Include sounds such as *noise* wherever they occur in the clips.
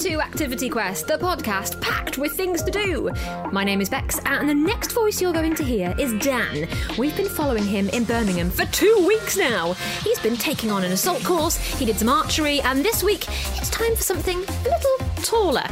To Activity Quest, the podcast packed with things to do. My name is Bex, and the next voice you're going to hear is Dan. We've been following him in Birmingham for two weeks now. He's been taking on an assault course, he did some archery, and this week it's time for something a little taller.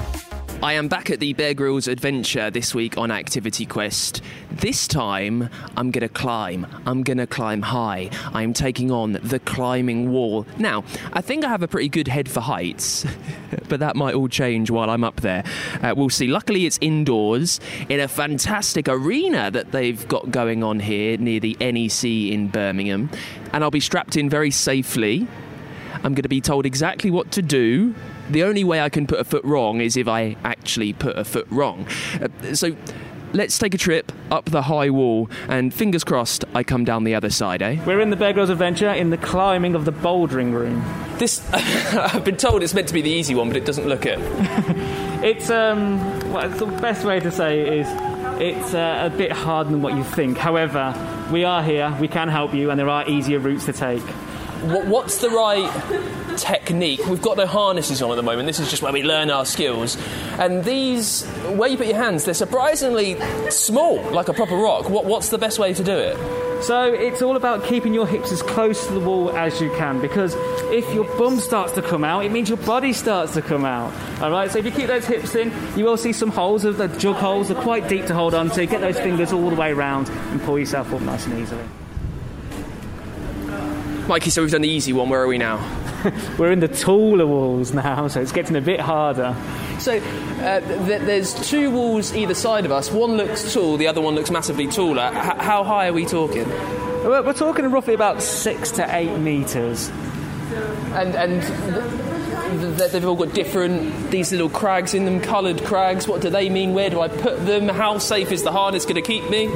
I am back at the Bear Grylls adventure this week on Activity Quest. This time, I'm going to climb. I'm going to climb high. I am taking on the climbing wall. Now, I think I have a pretty good head for heights, *laughs* but that might all change while I'm up there. Uh, we'll see. Luckily, it's indoors in a fantastic arena that they've got going on here near the NEC in Birmingham, and I'll be strapped in very safely. I'm going to be told exactly what to do the only way I can put a foot wrong is if I actually put a foot wrong. Uh, so let's take a trip up the high wall, and fingers crossed I come down the other side, eh? We're in the Bear Grylls Adventure in the climbing of the bouldering room. This, *laughs* I've been told it's meant to be the easy one, but it doesn't look it. *laughs* it's, um, well, the best way to say it is it's uh, a bit harder than what you think. However, we are here, we can help you, and there are easier routes to take. What's the right technique. We've got no harnesses on at the moment. This is just where we learn our skills. And these, where you put your hands, they're surprisingly small, like a proper rock. What, what's the best way to do it? So it's all about keeping your hips as close to the wall as you can because if your bum starts to come out, it means your body starts to come out. All right, so if you keep those hips in, you will see some holes, the jug holes are quite deep to hold on to. Get those fingers all the way around and pull yourself up nice and easily. Mikey, so we've done the easy one. Where are we now? *laughs* We're in the taller walls now, so it's getting a bit harder. So uh, th- there's two walls either side of us. One looks tall, the other one looks massively taller. H- how high are we talking? We're, talking roughly about six to eight metres. And and th- th- they've all got different these little crags in them, coloured crags. What do they mean? Where do I put them? How safe is the harness going to keep me?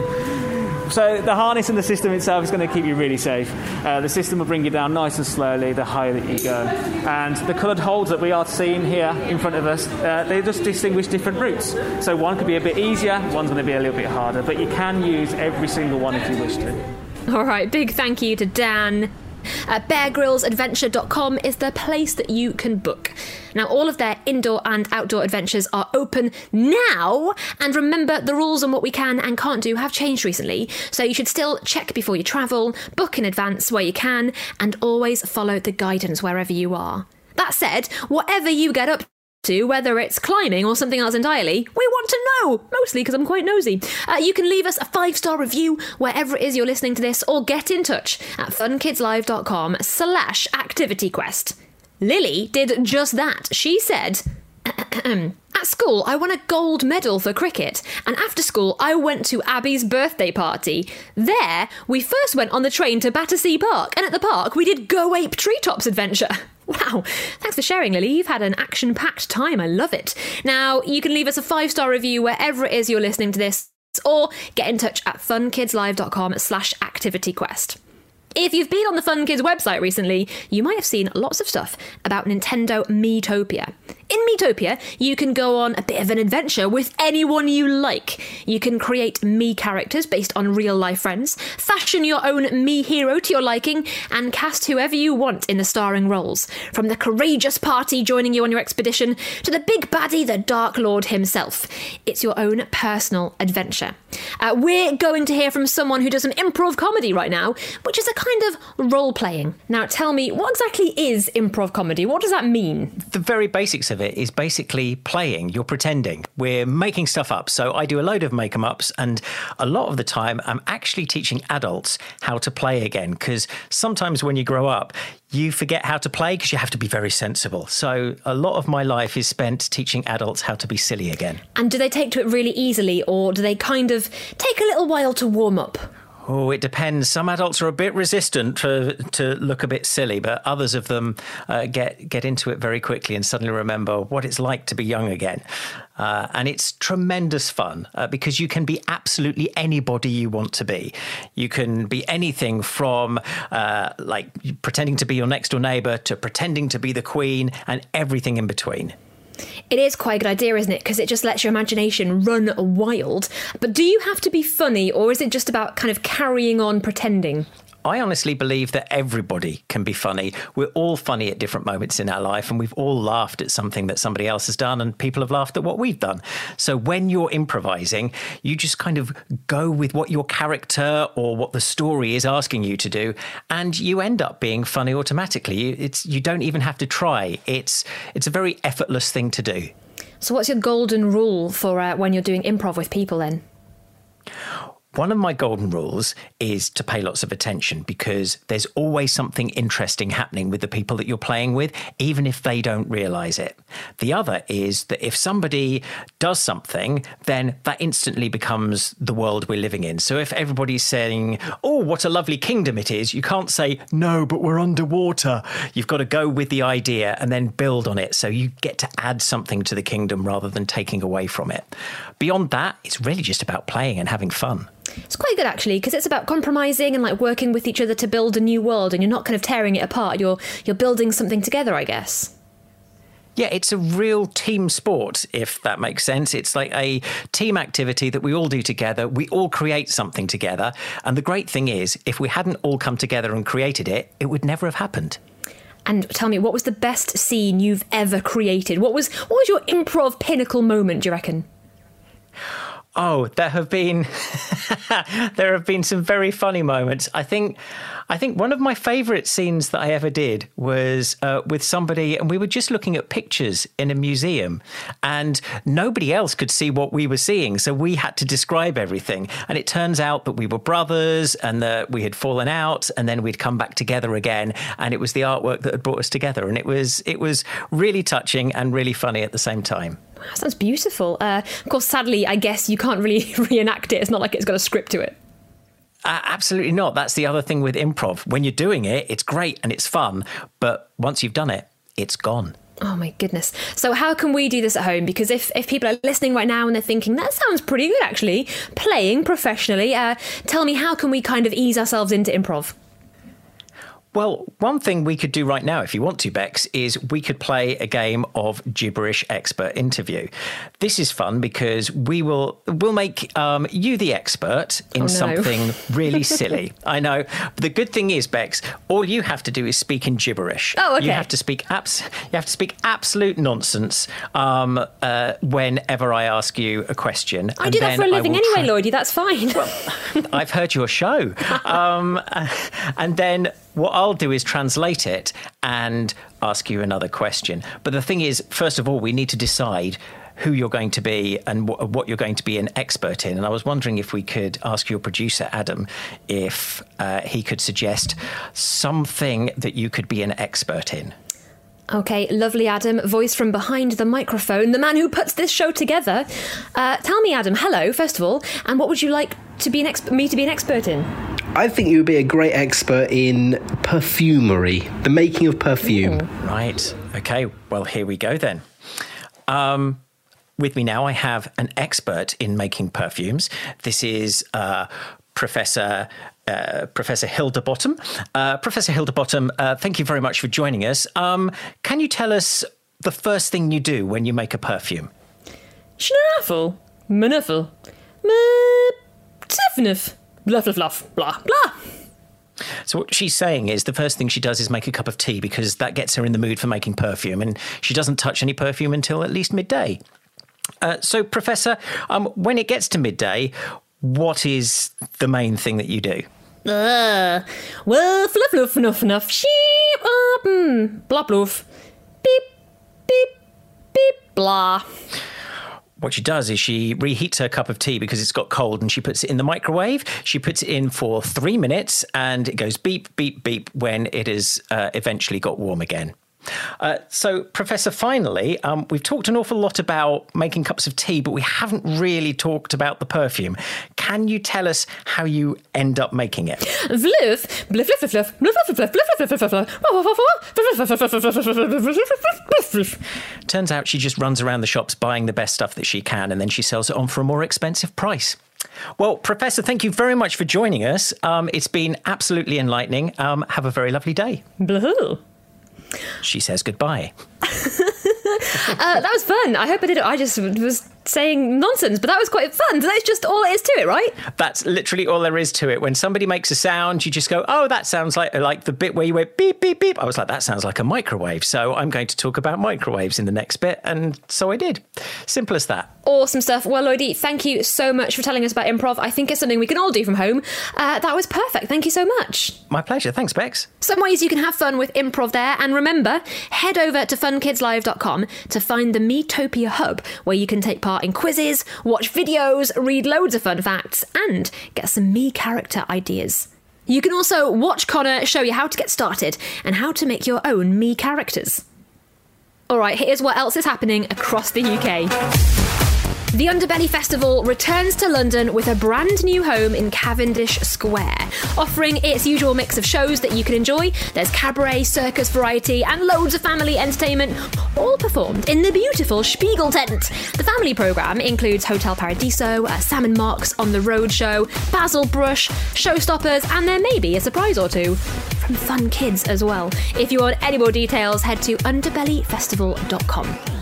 So the harness and the system itself is going to keep you really safe. Uh, the system will bring you down nice and slowly the higher that you go. And the coloured holes that we are seeing here in front of us, uh, they just distinguish different routes. So one could be a bit easier, one's going to be a little bit harder, but you can use every single one if you wish to. All right, big thank you to Dan. Uh, BearGryllsAdventure.com is the place that you can book. Now, all of their indoor and outdoor adventures are open now. And remember, the rules on what we can and can't do have changed recently. So you should still check before you travel, book in advance where you can, and always follow the guidance wherever you are. That said, whatever you get up to, whether it's climbing or something else entirely, we want to know, mostly because I'm quite nosy. Uh, you can leave us a five star review wherever it is you're listening to this, or get in touch at funkidslive.com slash activityquest. Lily did just that. She said, *clears throat* At school, I won a gold medal for cricket, and after school, I went to Abby's birthday party. There, we first went on the train to Battersea Park, and at the park, we did Go Ape Treetops Adventure. *laughs* Wow, thanks for sharing, Lily. You've had an action packed time. I love it. Now, you can leave us a five star review wherever it is you're listening to this, or get in touch at funkidslive.com slash activityquest. If you've been on the Fun Kids website recently, you might have seen lots of stuff about Nintendo Miitopia. In Miitopia, you can go on a bit of an adventure with anyone you like. You can create Mii characters based on real life friends, fashion your own Mii hero to your liking, and cast whoever you want in the starring roles. From the courageous party joining you on your expedition to the big baddie, the Dark Lord himself. It's your own personal adventure. Uh, we're going to hear from someone who does some improv comedy right now, which is a kind of role playing. Now, tell me, what exactly is improv comedy? What does that mean? The very basics of of it is basically playing. You're pretending. We're making stuff up. So I do a load of make em ups, and a lot of the time I'm actually teaching adults how to play again. Because sometimes when you grow up, you forget how to play because you have to be very sensible. So a lot of my life is spent teaching adults how to be silly again. And do they take to it really easily, or do they kind of take a little while to warm up? Oh, it depends. Some adults are a bit resistant to, to look a bit silly, but others of them uh, get get into it very quickly and suddenly remember what it's like to be young again. Uh, and it's tremendous fun uh, because you can be absolutely anybody you want to be. You can be anything from uh, like pretending to be your next door neighbor to pretending to be the queen and everything in between. It is quite a good idea, isn't it? Because it just lets your imagination run wild. But do you have to be funny, or is it just about kind of carrying on pretending? I honestly believe that everybody can be funny. We're all funny at different moments in our life, and we've all laughed at something that somebody else has done, and people have laughed at what we've done. So when you're improvising, you just kind of go with what your character or what the story is asking you to do, and you end up being funny automatically. It's you don't even have to try. It's it's a very effortless thing to do. So, what's your golden rule for uh, when you're doing improv with people then? One of my golden rules is to pay lots of attention because there's always something interesting happening with the people that you're playing with, even if they don't realize it. The other is that if somebody does something, then that instantly becomes the world we're living in. So if everybody's saying, Oh, what a lovely kingdom it is, you can't say, No, but we're underwater. You've got to go with the idea and then build on it. So you get to add something to the kingdom rather than taking away from it. Beyond that, it's really just about playing and having fun. It's quite good actually because it's about compromising and like working with each other to build a new world, and you're not kind of tearing it apart. You're you're building something together, I guess. Yeah, it's a real team sport, if that makes sense. It's like a team activity that we all do together. We all create something together. And the great thing is, if we hadn't all come together and created it, it would never have happened. And tell me, what was the best scene you've ever created? What was what was your improv pinnacle moment, do you reckon? Oh, there have been *laughs* there have been some very funny moments. I think I think one of my favourite scenes that I ever did was uh, with somebody, and we were just looking at pictures in a museum, and nobody else could see what we were seeing, so we had to describe everything. And it turns out that we were brothers, and that we had fallen out, and then we'd come back together again, and it was the artwork that had brought us together, and it was it was really touching and really funny at the same time. That sounds beautiful. Uh, of course, sadly, I guess you can't really *laughs* reenact it. It's not like it's got a script to it. Uh, absolutely not. That's the other thing with improv. When you're doing it, it's great and it's fun, but once you've done it, it's gone. Oh my goodness. So how can we do this at home? Because if, if people are listening right now and they're thinking, that sounds pretty good actually, playing professionally, uh, tell me how can we kind of ease ourselves into improv? Well, one thing we could do right now, if you want to, Bex, is we could play a game of gibberish expert interview. This is fun because we will we'll make um, you the expert in oh, no. something really *laughs* silly. I know. The good thing is, Bex, all you have to do is speak in gibberish. Oh, okay. You have to speak abs- You have to speak absolute nonsense um, uh, whenever I ask you a question. I do that for a living anyway, try- Lloydie. That's fine. Well, I've heard your show, *laughs* um, and then what I'll do is translate it and ask you another question. But the thing is, first of all, we need to decide who you're going to be and w- what you're going to be an expert in. And I was wondering if we could ask your producer, Adam, if uh, he could suggest something that you could be an expert in. Okay, lovely Adam, voice from behind the microphone, the man who puts this show together. Uh, tell me, Adam, hello, first of all, and what would you like to be an me to be an expert in? I think you would be a great expert in perfumery, the making of perfume. Ooh. Right. Okay. Well, here we go then. Um, with me now, I have an expert in making perfumes. This is uh, Professor uh, Professor Hilda Bottom. Uh, Professor Hilda Bottom, uh, thank you very much for joining us. Um, can you tell us the first thing you do when you make a perfume? Schnaffel, manaffel, tiffnif, blah, blah, blah, blah, blah. So what she's saying is the first thing she does is make a cup of tea because that gets her in the mood for making perfume, and she doesn't touch any perfume until at least midday. Uh, so, Professor, um, when it gets to midday, what is the main thing that you do? Uh, well, fluff, fluff, nuff, nuff, sheep, up, mm, blah, bluff, beep, beep, beep, blah. What she does is she reheats her cup of tea because it's got cold and she puts it in the microwave. She puts it in for three minutes and it goes beep, beep, beep when it has uh, eventually got warm again. Uh, so, Professor, finally, um, we've talked an awful lot about making cups of tea, but we haven't really talked about the perfume. Can you tell us how you end up making it? Turns out she just runs around the shops buying the best stuff that she can, and then she sells it on for a more expensive price. Well, Professor, thank you very much for joining us. Um, it's been absolutely enlightening. Um, have a very lovely day. She says goodbye. *laughs* uh, that was fun. I hope I did it. I just was saying nonsense, but that was quite fun. So that's just all it is to it, right? That's literally all there is to it. When somebody makes a sound, you just go, "Oh, that sounds like like the bit where you went beep beep beep." I was like, "That sounds like a microwave." So I'm going to talk about microwaves in the next bit, and so I did. Simple as that. Awesome stuff. Well, Lloydie, thank you so much for telling us about improv. I think it's something we can all do from home. Uh, that was perfect. Thank you so much. My pleasure. Thanks, Bex. Some ways you can have fun with improv there. And remember, head over to funkidslive.com to find the Miitopia Hub, where you can take part in quizzes, watch videos, read loads of fun facts, and get some Mii character ideas. You can also watch Connor show you how to get started and how to make your own Mii characters. All right, here's what else is happening across the UK. The Underbelly Festival returns to London with a brand new home in Cavendish Square, offering its usual mix of shows that you can enjoy. There's cabaret, circus, variety, and loads of family entertainment, all performed in the beautiful Spiegel tent. The family programme includes Hotel Paradiso, uh, Sam Mark's On the Road show, Basil Brush, Showstoppers, and there may be a surprise or two from Fun Kids as well. If you want any more details, head to underbellyfestival.com.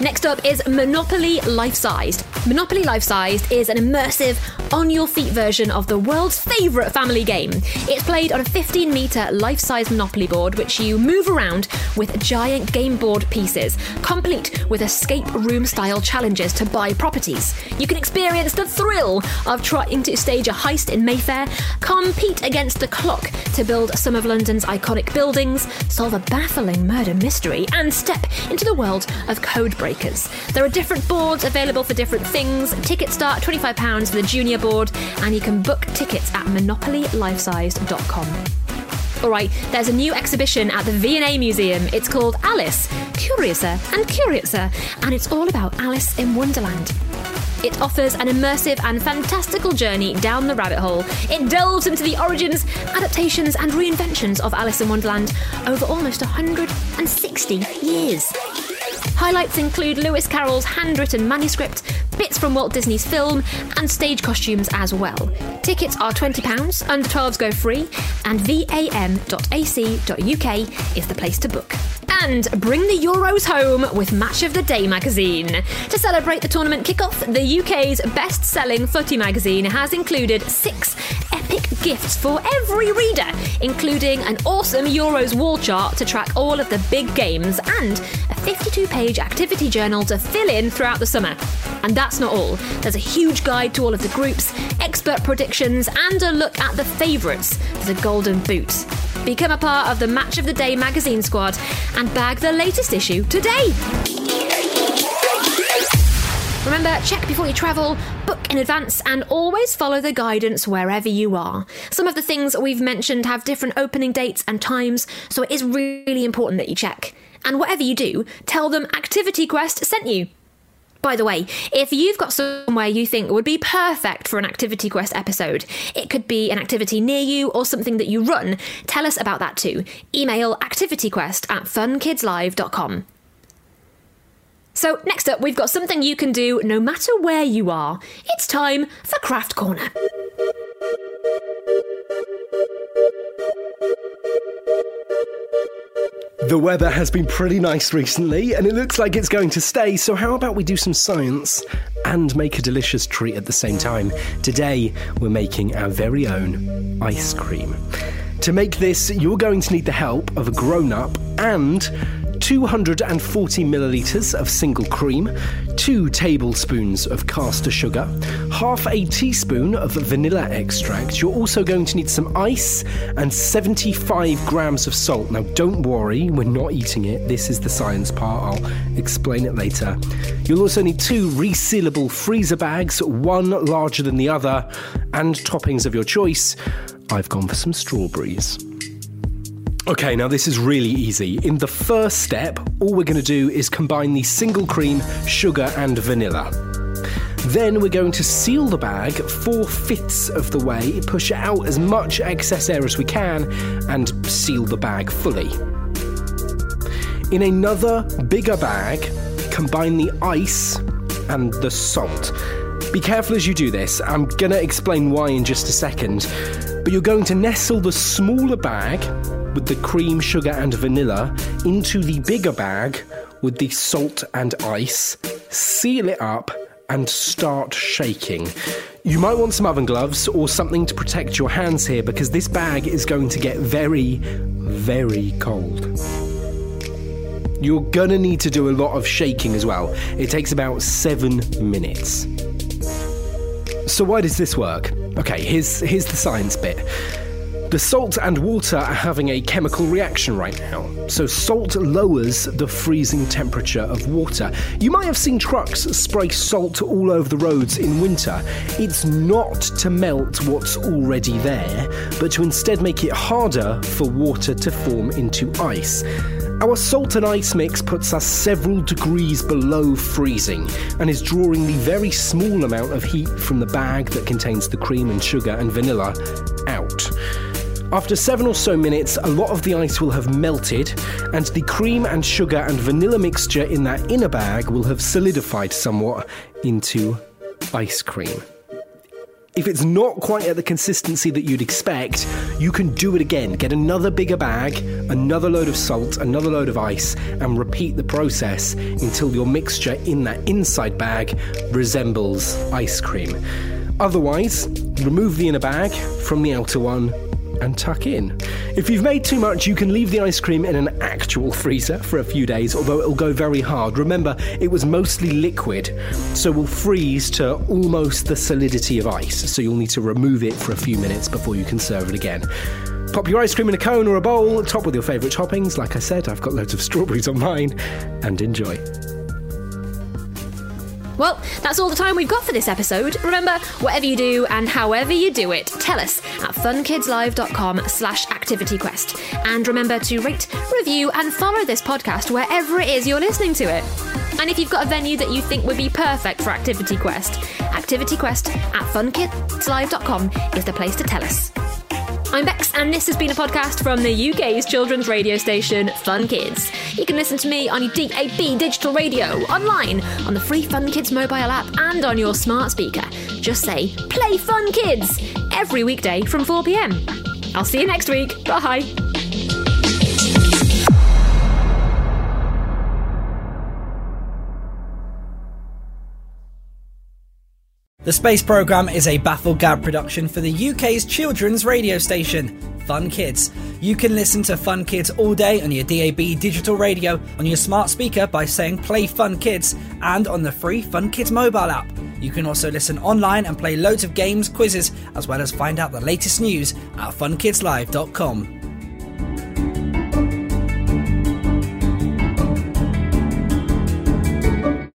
Next up is Monopoly Life Sized. Monopoly Life Sized is an immersive, on your feet version of the world's favourite family game. It's played on a 15 metre life size Monopoly board, which you move around with giant game board pieces, complete with escape room style challenges to buy properties. You can experience the thrill of trying to stage a heist in Mayfair, compete against the clock to build some of London's iconic buildings, solve a baffling murder mystery, and step into the world of code breaking breakers. There are different boards available for different things. Tickets start £25 for the junior board, and you can book tickets at monopolylifesized.com. All right, there's a new exhibition at the V&A Museum. It's called Alice, Curiouser and Curiouser, and it's all about Alice in Wonderland. It offers an immersive and fantastical journey down the rabbit hole. It delves into the origins, adaptations, and reinventions of Alice in Wonderland over almost 160 years. Highlights include Lewis Carroll's handwritten manuscript, bits from Walt Disney's film, and stage costumes as well. Tickets are £20, under 12s go free, and vam.ac.uk is the place to book. And bring the Euros home with Match of the Day magazine. To celebrate the tournament kickoff, the UK's best selling footy magazine has included six epic gifts for every reader, including an awesome Euros wall chart to track all of the big games and a 52 page activity journal to fill in throughout the summer. And that's not all. There's a huge guide to all of the groups, expert predictions, and a look at the favourites for the Golden Boot. Become a part of the Match of the Day magazine squad and bag the latest issue today. Remember, check before you travel, book in advance, and always follow the guidance wherever you are. Some of the things we've mentioned have different opening dates and times, so it is really important that you check. And whatever you do, tell them Activity Quest sent you. By the way, if you've got somewhere you think would be perfect for an Activity Quest episode, it could be an activity near you or something that you run, tell us about that too. Email activityquest at funkidslive.com. So, next up, we've got something you can do no matter where you are. It's time for Craft Corner. The weather has been pretty nice recently, and it looks like it's going to stay, so how about we do some science and make a delicious treat at the same time? Today, we're making our very own ice cream. To make this, you're going to need the help of a grown up and 240 millilitres of single cream, 2 tablespoons of caster sugar, half a teaspoon of vanilla extract. You're also going to need some ice and 75 grams of salt. Now, don't worry, we're not eating it. This is the science part. I'll explain it later. You'll also need two resealable freezer bags, one larger than the other, and toppings of your choice. I've gone for some strawberries. Okay, now this is really easy. In the first step, all we're going to do is combine the single cream, sugar, and vanilla. Then we're going to seal the bag four fifths of the way, push out as much excess air as we can, and seal the bag fully. In another bigger bag, combine the ice and the salt. Be careful as you do this. I'm going to explain why in just a second. But you're going to nestle the smaller bag with the cream, sugar, and vanilla into the bigger bag with the salt and ice. seal it up, and start shaking. You might want some oven gloves or something to protect your hands here because this bag is going to get very, very cold. You're gonna need to do a lot of shaking as well. It takes about seven minutes. So, why does this work? Okay, here's, here's the science bit. The salt and water are having a chemical reaction right now. So, salt lowers the freezing temperature of water. You might have seen trucks spray salt all over the roads in winter. It's not to melt what's already there, but to instead make it harder for water to form into ice. Our salt and ice mix puts us several degrees below freezing and is drawing the very small amount of heat from the bag that contains the cream and sugar and vanilla out. After seven or so minutes, a lot of the ice will have melted, and the cream and sugar and vanilla mixture in that inner bag will have solidified somewhat into ice cream. If it's not quite at the consistency that you'd expect, you can do it again. Get another bigger bag, another load of salt, another load of ice, and repeat the process until your mixture in that inside bag resembles ice cream. Otherwise, remove the inner bag from the outer one and tuck in. If you've made too much, you can leave the ice cream in an actual freezer for a few days, although it'll go very hard. Remember, it was mostly liquid, so will freeze to almost the solidity of ice, so you'll need to remove it for a few minutes before you can serve it again. Pop your ice cream in a cone or a bowl, top with your favourite toppings. Like I said, I've got loads of strawberries on mine, and enjoy. Well, that's all the time we've got for this episode. Remember, whatever you do and however you do it, tell us at funkidslive.com slash activityquest. And remember to rate, review, and follow this podcast wherever it is you're listening to it. And if you've got a venue that you think would be perfect for Activity Quest, Activity Quest at funkidslive.com is the place to tell us. I'm Bex, and this has been a podcast from the UK's children's radio station, Fun Kids. You can listen to me on your DAB digital radio, online, on the free Fun Kids mobile app, and on your smart speaker. Just say, Play Fun Kids! every weekday from 4 pm. I'll see you next week. Bye. The Space Programme is a Bafflegab production for the UK's children's radio station, Fun Kids. You can listen to Fun Kids all day on your DAB digital radio, on your smart speaker by saying Play Fun Kids, and on the free Fun Kids mobile app. You can also listen online and play loads of games, quizzes, as well as find out the latest news at funkidslive.com.